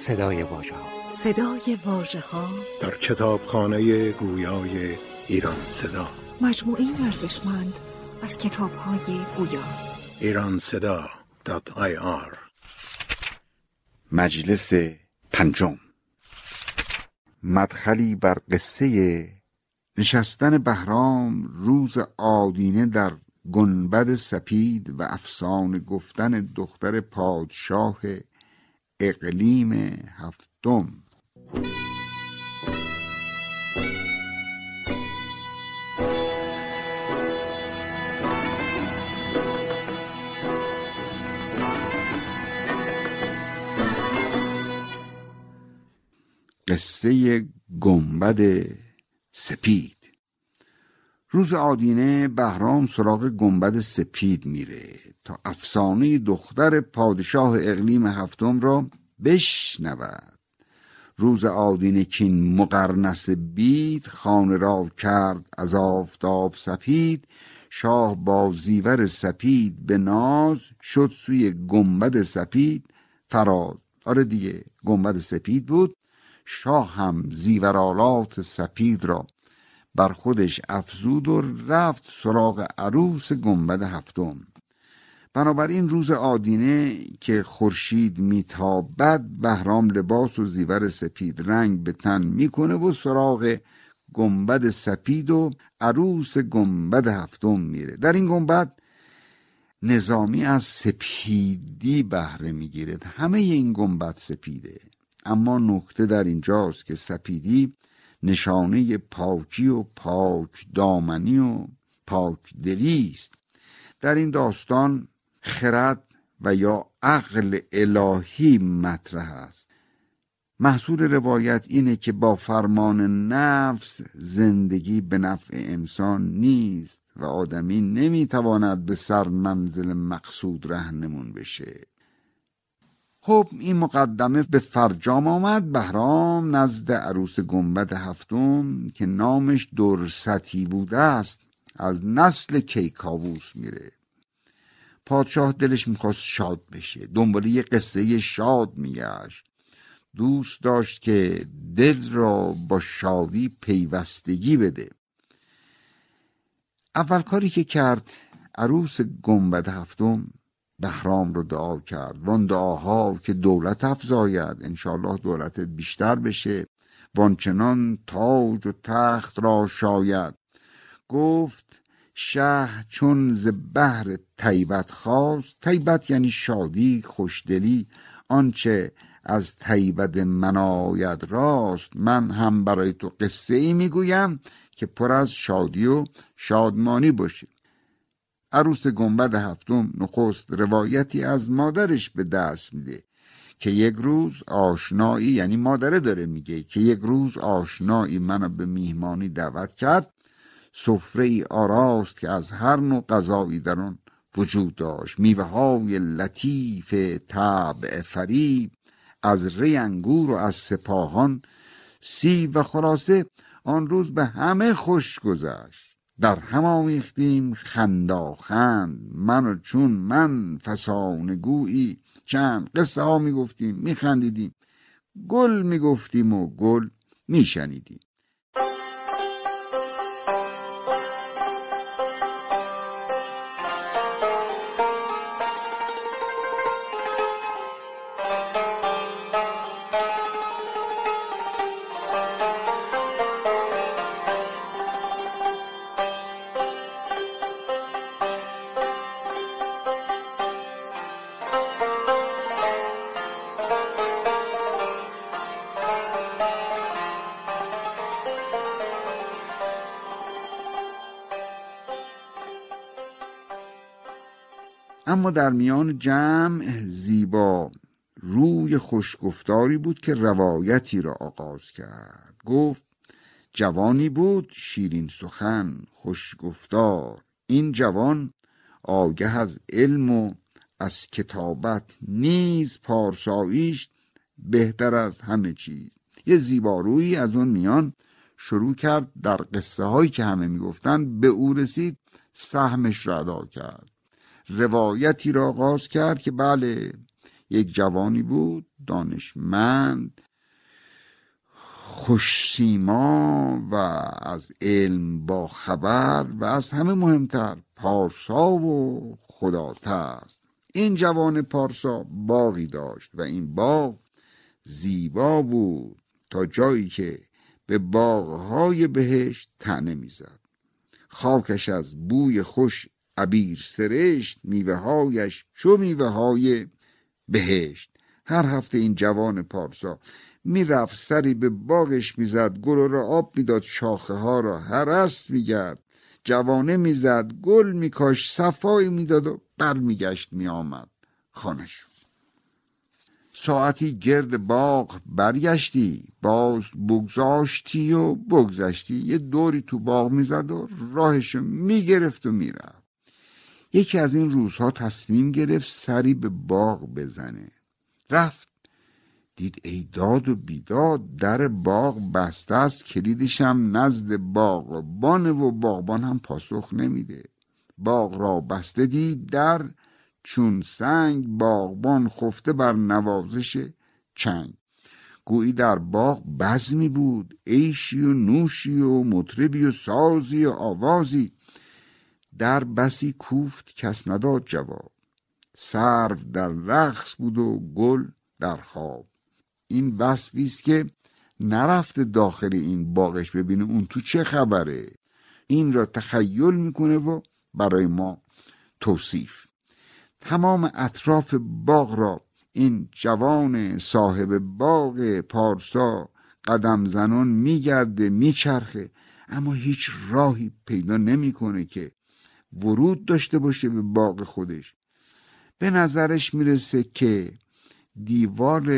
صدای واژه ها صدای واژه ها در کتابخانه گویای ایران صدا. مجموعه ارزشمند از کتاب های گویا. ایران صدا آی آر مجلس پنجم. مدخلی بر قصه نشستن بهرام روز آدینه در گنبد سپید و افسانه گفتن دختر پادشاه اقلیم هفتم. قصه گنبد سپید. روز آدینه بهرام سراغ گنبد سپید میره تا افسانه دختر پادشاه اقلیم هفتم را بشنود. روز آدینه کین مقرنس بید خانه را کرد از آفتاب سپید. شاه با زیور سپید به ناز شد سوی گنبد سپید فراز. آره دیگه گنبد سپید بود. شاه هم زیورالات سپید را بر خودش افزود و رفت سراغ عروس گنبد هفتم. بنابراین روز آدینه که خورشید میتابد بهرام لباس و زیور سپید رنگ به تن می‌کنه و سراغ گنبد سپید و عروس گنبد هفتم میره. در این گنبد نظامی از سپیدی بهره می‌گیره همه این گنبد سپیده. اما نکته در اینجاست که سپیدی نشانه پاکی و پاک دامنی و پاک دلی است. در این داستان خرد و یا عقل الهی مطرح است. محصول روایت اینه که با فرمان نفس زندگی به نفع انسان نیست و آدمی نمی‌تواند به سر منزل مقصود رهنمون بشه. خب این مقدمه به فرجام آمد. بهرام نزد عروس گنبد هفتم که نامش درستی بوده است از نسل کیکاووس میره. پادشاه دلش می‌خواست شاد بشه. دنبال یه قصه شاد میگشت. دوست داشت که دل را با شادی پیوستگی بده. اول کاری که کرد عروس گنبد هفتم بهرام رو دعا کرد. وان دعاها که دولت افزاید. انشالله دولتت بیشتر بشه. وانچنان تاج و تخت را شاید. گفت شه چون ز بهر طیبت خواست. طیبت یعنی شادی خوشدلی. آنچه از طیبت من راست. من هم برای تو قصه ای می‌گویم که پر از شادی و شادمانی باشه. عروس گنبد هفتم نخست روایتی از مادرش به دست میده که یک روز آشنایی یعنی مادره داره میگه که یک روز آشنایی منو به میهمانی دعوت کرد سفره ای آراست که از هر نوع غذایی در آن وجود داشت. میوه های لطیف طبع فریب از ری انگور و از سپاهان سی و خلاصه آن روز به همه خوش گذشت. در هم آمیختیم خنداخند. من و چون من فسانه گویی چند قصه ها می‌گفتیم میخندیدیم. گل می‌گفتیم و گل میشنیدیم. اما در میان جمع زیبا روی خوشگفتاری بود که روایتی را آغاز کرد. گفت جوانی بود شیرین سخن خوشگفتار. این جوان آگه از علم و از کتابت نیز پارساییش بهتر از همه چیز. یه زیبارویی از اون میان شروع کرد در قصه هایی که همه می‌گفتن به او رسید سهمش را ادا کرد. روایتی را آغاز کرد که بله یک جوانی بود دانشمند خوشسیما و از علم با خبر و از همه مهمتر پارسا و خداترست این جوان پارسا باغی داشت و این باغ زیبا بود تا جایی که به باغهای بهشت تنه می‌زد. خاکش از بوی خوش عبیر سرشت میوه هایش چو میوه های بهشت. هر هفته این جوان پارسا می‌رفت سری به باغش می‌زد گل را آب می‌داد شاخه ها را هرست میگرد. جوانه می‌زد گل میکاش صفایی می‌داد و برمیگشت میآمد خانش ساعتی گرد باغ برگشتی باز بگذاشتی و بگذشتی. یه دوری تو باغ می‌زد و راهشو می‌گرفت و می‌رفت. یکی از این روزها تصمیم گرفت سری به باغ بزنه. رفت. دید ای داد و بیداد در باغ بسته است کلیدش هم نزد باغبان و باغبان هم پاسخ نمیده. باغ را بسته دید در چون سنگ باغبان خفته بر نوازش چنگ. گویی در باغ بزمی بود عیشی و نوشی و مطربی و سازی و آوازی. در بسی کوفت کس نداد جواب. سرو در رقص بود و گل در خواب. این وصفی است که نرفته داخل این باغش ببینه اون تو چه خبره. این را تخیل می‌کنه و برای ما توصیف. تمام اطراف باغ را این جوان صاحب باغ پارسا قدم زنان میگرده میچرخه. اما هیچ راهی پیدا نمی‌کنه که ورود داشته باشه به باغ خودش. به نظرش می‌رسه که دیوار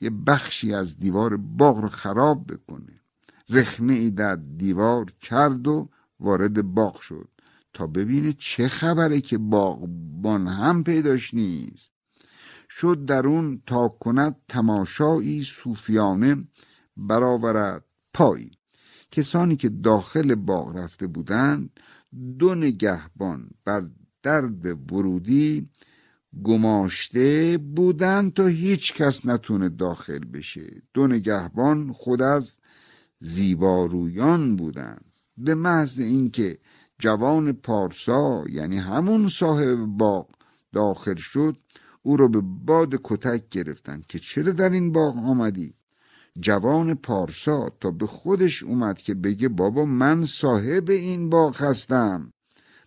یه بخشی از دیوار باغ رو خراب بکنه. رخنه ای در دیوار کرد و وارد باغ شد تا ببینه چه خبره که باغبان هم پیداش نیست. شد در اون تا کند تماشایی صوفیانه برآورد پایی. کسانی که داخل باغ رفته بودند دو نگهبان بر درب ورودی گماشته بودند تا هیچ کس نتونه داخل بشه. دو نگهبان خود از زیبارویان بودند. به محض اینکه جوان پارسا یعنی همون صاحب باغ داخل شد او را به باد کتک گرفتن که چرا در این باغ آمدی؟ جوان پارسا تا به خودش اومد که بگه بابا من صاحب این باغ هستم.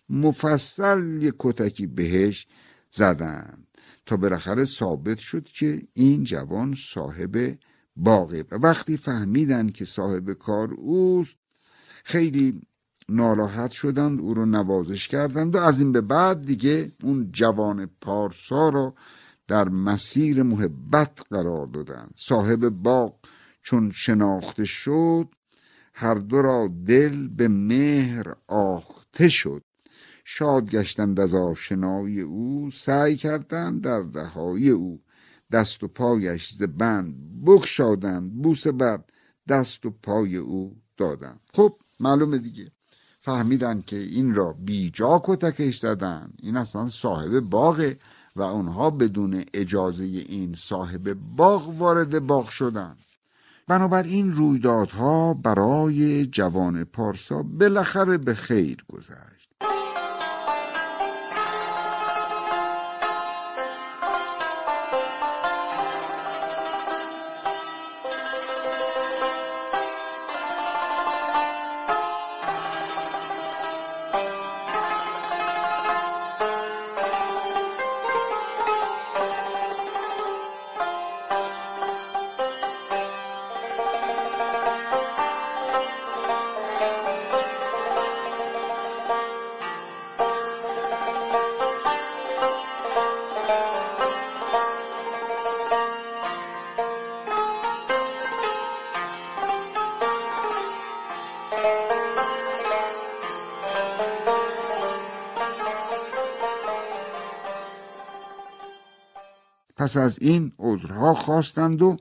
مفصل یه کتکی بهش زدن. تا بالاخره ثابت شد که این جوان صاحب باغه. و وقتی فهمیدن که صاحب کار اوست خیلی ناراحت شدند او رو نوازش کردند و از این به بعد دیگه اون جوان پارسا رو در مسیر محبت قرار دادند صاحب باغ چون شناخته شد هر دو را دل به مهر آخته شد. شاد گشتند از آشنایی او سعی کردند در رهایی او. دست و پایش ز بند بگشادند بوسه بر دست و پای او دادند. خب معلومه دیگه. فهمیدن که این را بیجا کتکش زدن این اصلا صاحب باغه و اونها بدون اجازه این صاحب باغ وارد باغ شدن. بنابراین رویدادها برای جوان پارسا بالاخره به خیر گذشت. پس از این عذرها خواستند و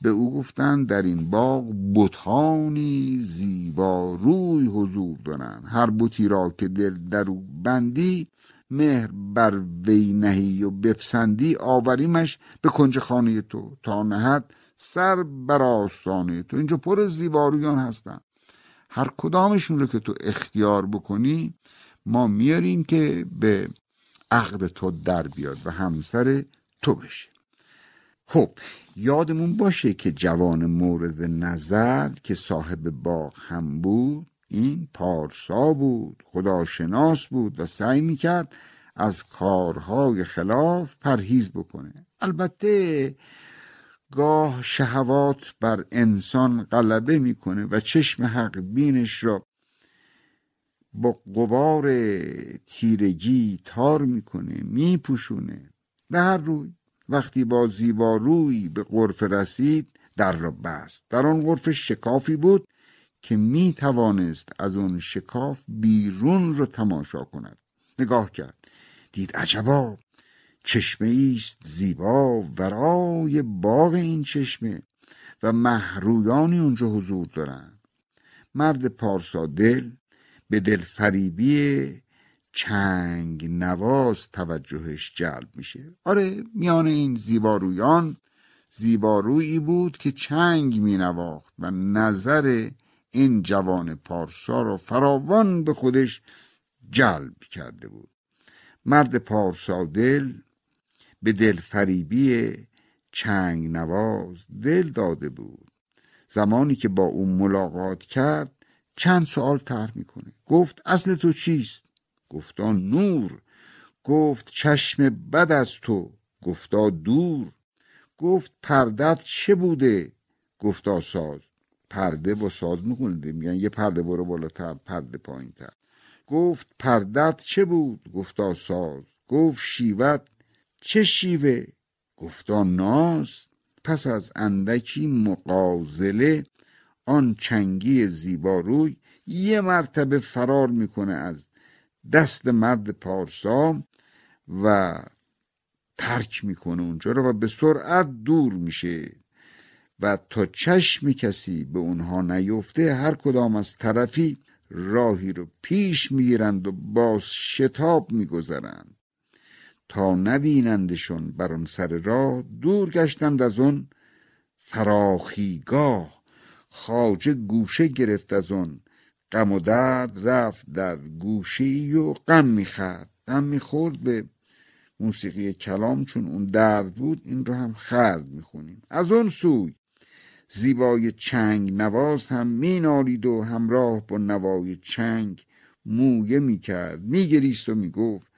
به او گفتند در این باغ بتانی زیبا روی حضور دارند. هر بوتی را که دل در او بندی مهر بر وی نهی و بپسندی آوریمش به کنج خانه تو تا نهد سر بر آستانه تو. اینجا پر زیبارویان هستن هر کدامشون رو که تو اختیار بکنی ما میاریم که به عقد تو در بیاد و همسر تو بشه خب یادمون باشه که جوان مورد نظر که صاحب باغ هم بود این پارسا بود خداشناس بود و سعی می‌کرد از کارهای خلاف پرهیز بکنه. البته گاه شهوات بر انسان غلبه می‌کنه و چشم حق بینش را با قبار تیرگی تار می‌کنه میپوشونه. به هر روی. وقتی با زیباروی به قرف رسید در را بست. در آن قرف شکافی بود که می توانست از اون شکاف بیرون رو تماشا کند. نگاه کرد. دید عجبا. چشمه است زیبا ورای باغ این چشمه و محرویانی اونجا حضور دارند. مرد پارسا دل به دل فریبی چنگ نواز توجهش جلب میشه. آره میان این زیبارویان زیبارویی بود که چنگ می نواخت و نظر این جوان پارسا را فراوان به خودش جلب کرده بود. مرد پارسا دل به دل فریبی چنگ نواز دل داده بود. زمانی که با او ملاقات کرد چند سوال طرح می‌کنه. گفت اصل تو چیست؟ گفتا نور گفت چشم بد از تو گفتا دور گفت پردت چه بوده؟ گفتا ساز. پرده با ساز می‌کنه میگن یه پرده برو بالاتر پرده پایین تر گفت پردت چه بود؟ گفتا ساز. گفت شیوت چه شیوه؟ گفتا ناز. پس از اندکی مقازله آن چنگی زیباروی یه مرتبه فرار می‌کنه از دست مرد پارسا و ترک می‌کنه اونجا رو و به سرعت دور میشه و تا چشم کسی به اونها نیفته هر کدام از طرفی راهی رو پیش می‌گیرند و باز شتاب میگذرند تا نبینندشون بر اون سر راه دور گشتند از اون فراخیگاه خاجه گوشه گرفت از اون غم و درد رفت در گوشه ای و غم می‌خورد. غم می‌خورد به موسیقی کلام چون اون درد بود این رو هم خرد می‌خونیم. از اون سوی زیبای چنگ نواز هم مینالید و همراه با نوای چنگ مویه می‌کرد. میگریست و می‌گفت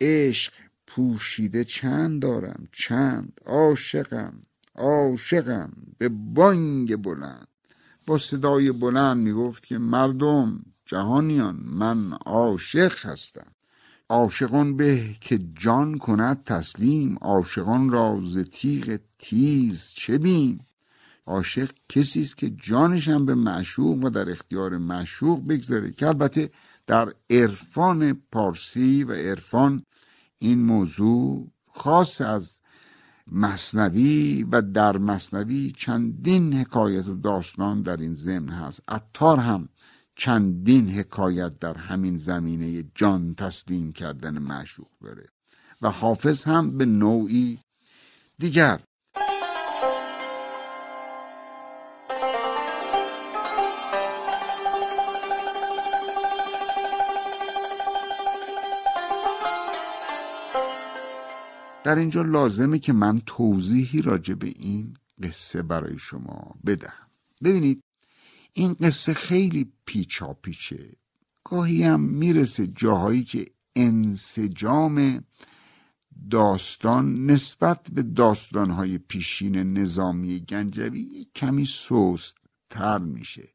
عشق پوشیده چند دارم؟ چند؟ عاشقم عاشقم به بانگ بلند. با صدای بلند می‌گفت که مردم جهانیان من عاشق هستم. عاشقان به که جان کند تسلیم. عاشقان راز تیغ تیز چه بیم؟ عاشق کسی است که جانش هم به معشوق و در اختیار معشوق بگذاره. که البته در عرفان پارسی و عرفان این موضوع خاص از مصنوی و در مصنوی چندین حکایت و داستان در این ضمن هست. عطار هم چندین حکایت در همین زمینه جان تسلیم کردن معشوق داره. و حافظ هم به نوعی دیگر در اینجا لازمه که من توضیحی راجع به این قصه برای شما بدهم. ببینید این قصه خیلی پیچا پیچه گاهی هم می‌رسه جاهایی که انسجام داستان نسبت به داستانهای پیشین نظامی گنجوی کمی سست تر میشه.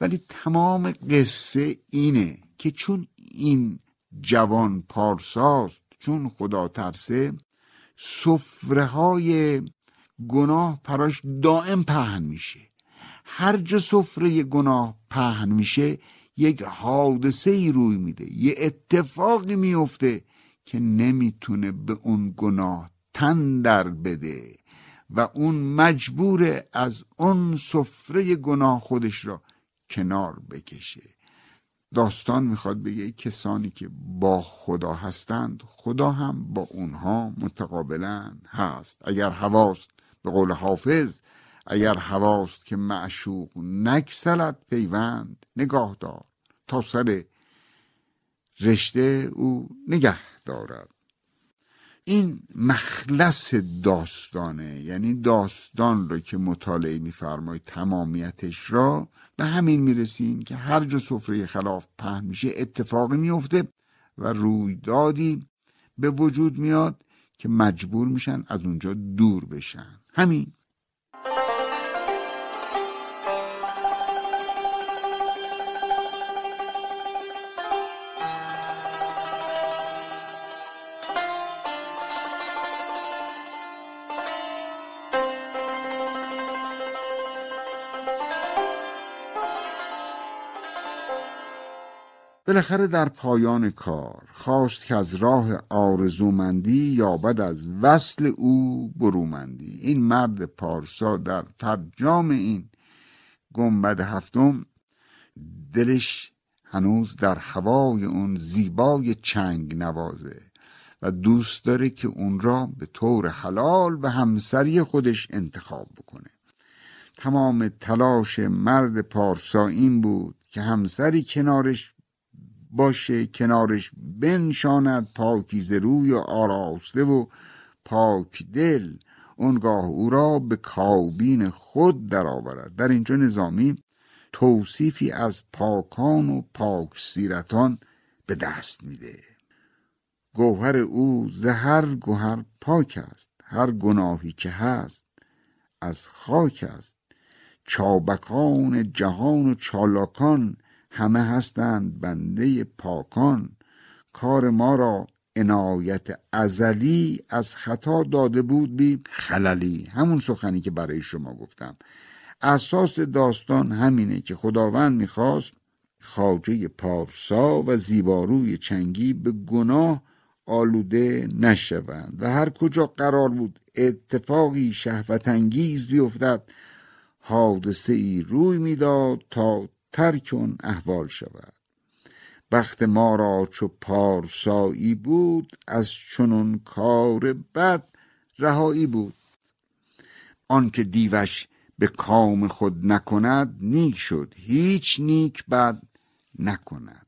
ولی تمام قصه اینه که چون این جوان پارساست چون خدا ترسه سفره های گناه پراش دائم پهن میشه. هر جا سفره گناه پهن میشه یک حادثه ای روی میده یه اتفاقی میفته که نمی‌تونه به اون گناه تن در بده و اون مجبور از اون سفره گناه خودش را کنار بکشه. داستان می‌خواد بگه کسانی که با خدا هستند خدا هم با اونها متقابلا هست. اگر هواست به قول حافظ اگر هواست که معشوق نکسلت پیوند نگاه دار تا سر رشته او نگه دارد. این مخلص داستانه یعنی داستان رو که مطالعه میفرمایید تمامیتش را به همین می‌رسیم که هر جا سفره خلاف پهن میشه اتفاقی میفته و رویدادی به وجود میاد که مجبور میشن از اونجا دور بشن. همین. بالاخره در پایان کار خواست که از راه آرزومندی یابد از وصل او برومندی. این مرد پارسا در فرجام این گنبد هفتم دلش هنوز در هوای اون زیبای چنگ نوازه و دوست داره که اون را به طور حلال به همسری خودش انتخاب بکنه. تمام تلاش مرد پارسا این بود که همسری کنارش باشه کنارش بنشاند پاکیز روی و آراسته و پاک دل. اونگاه او را به کابین خود درآورد. در اینجا نظامی توصیفی از پاکان و پاک سیرتان به دست میده. گوهر او زهر گوهر پاک است. هر گناهی که هست از خاک است. چابکان جهان و چالاکان همه هستند بنده پاکان. کار ما را عنایت ازلی از خطا داده بود بی خللی. همون سخنی که برای شما گفتم. اساس داستان همینه که خداوند می‌خواست خاجه پارسا و زیباروی چنگی به گناه آلوده نشوند و هر کجا قرار بود اتفاقی شهوت انگیز بیفتد حادثه ای روی می‌داد تا ترک اون احوال شود. بخت ما را چو پارسایی بود از چنون کار بد رهایی بود. آنکه دیوش به کام خود نکند نیک شد. هیچ نیک بد نکند.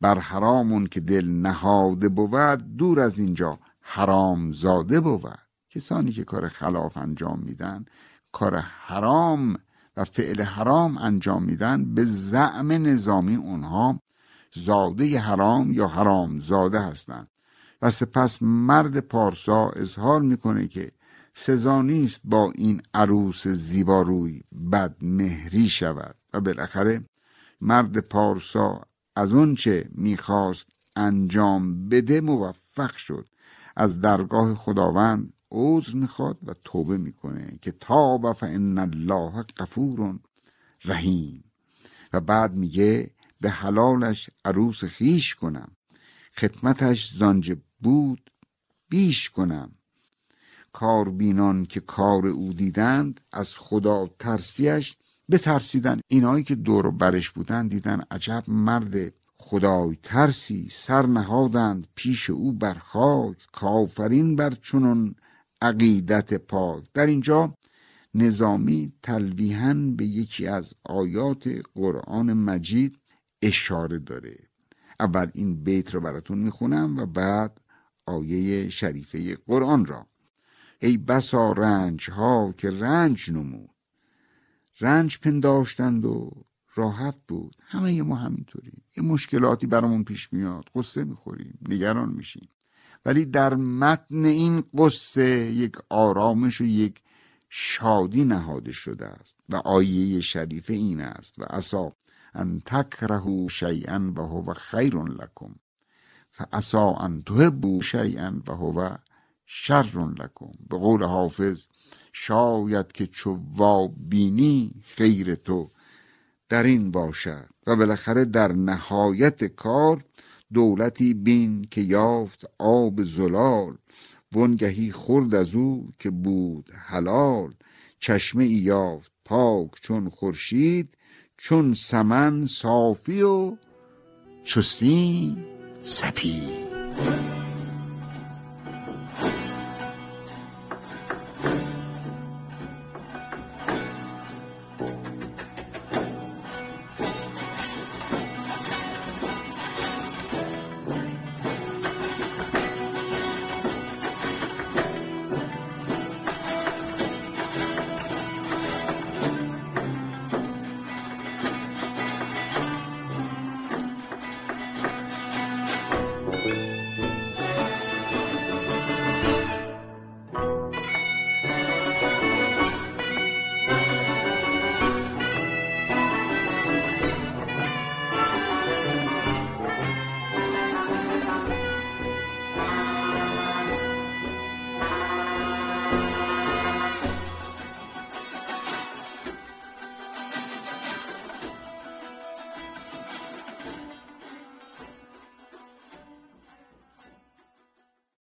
بر حرامون که دل نهاده بود دور از اینجا حرام زاده بود. کسانی که کار خلاف انجام میدن کار حرام و فعل حرام انجام میدن به زعم نظامی اونها زاده حرام یا حرام زاده هستند. و سپس مرد پارسا اظهار می‌کنه که سزا نیست با این عروس زیباروی بد مهری شود. و بالاخره مرد پارسا از اونچه می‌خواست انجام بده موفق شد. از درگاه خداوند عذر می‌خواد و توبه می‌کنه که تاب فان الله غفور رحیم. و بعد میگه به حلالش عروس خیش کنم خدمتش زانج بود بیش کنم. کاربینان که کار او دیدند از خدا ترسیش بترسیدن. اینایی که دور برش بودن دیدن عجب مرد خدای ترسی سر نهادند پیش او بر خاک کافرین بر چنون عقیدت پاک. در اینجا نظامی تلویحا به یکی از آیات قرآن مجید اشاره داره. اول این بیت رو براتون می‌خونم و بعد آیه شریفه قرآن را. ای بسا رنج ها که رنج نمود. رنج پنداشتند و راحت بود. همه ما همینطوریم. یه مشکلاتی برامون پیش میاد. قصه می‌خوریم. نگران میشیم. ولی در متن این قصه یک آرامش و یک شادی نهاده شده است و آیه شریفه این است و اصا ان تکرهو شیئا و هو خیر لکم فعسا ان تحبو شیئا و هو شر لکم. به قول حافظ شاید که چو بینی خیر تو در این باشد و بالاخره در نهایت کار دولتی بین که یافت آب زلال ونگهی خورد از او که بود حلال. چشمه ای یافت پاک چون خورشید چون سمن صافی و چستی سپید.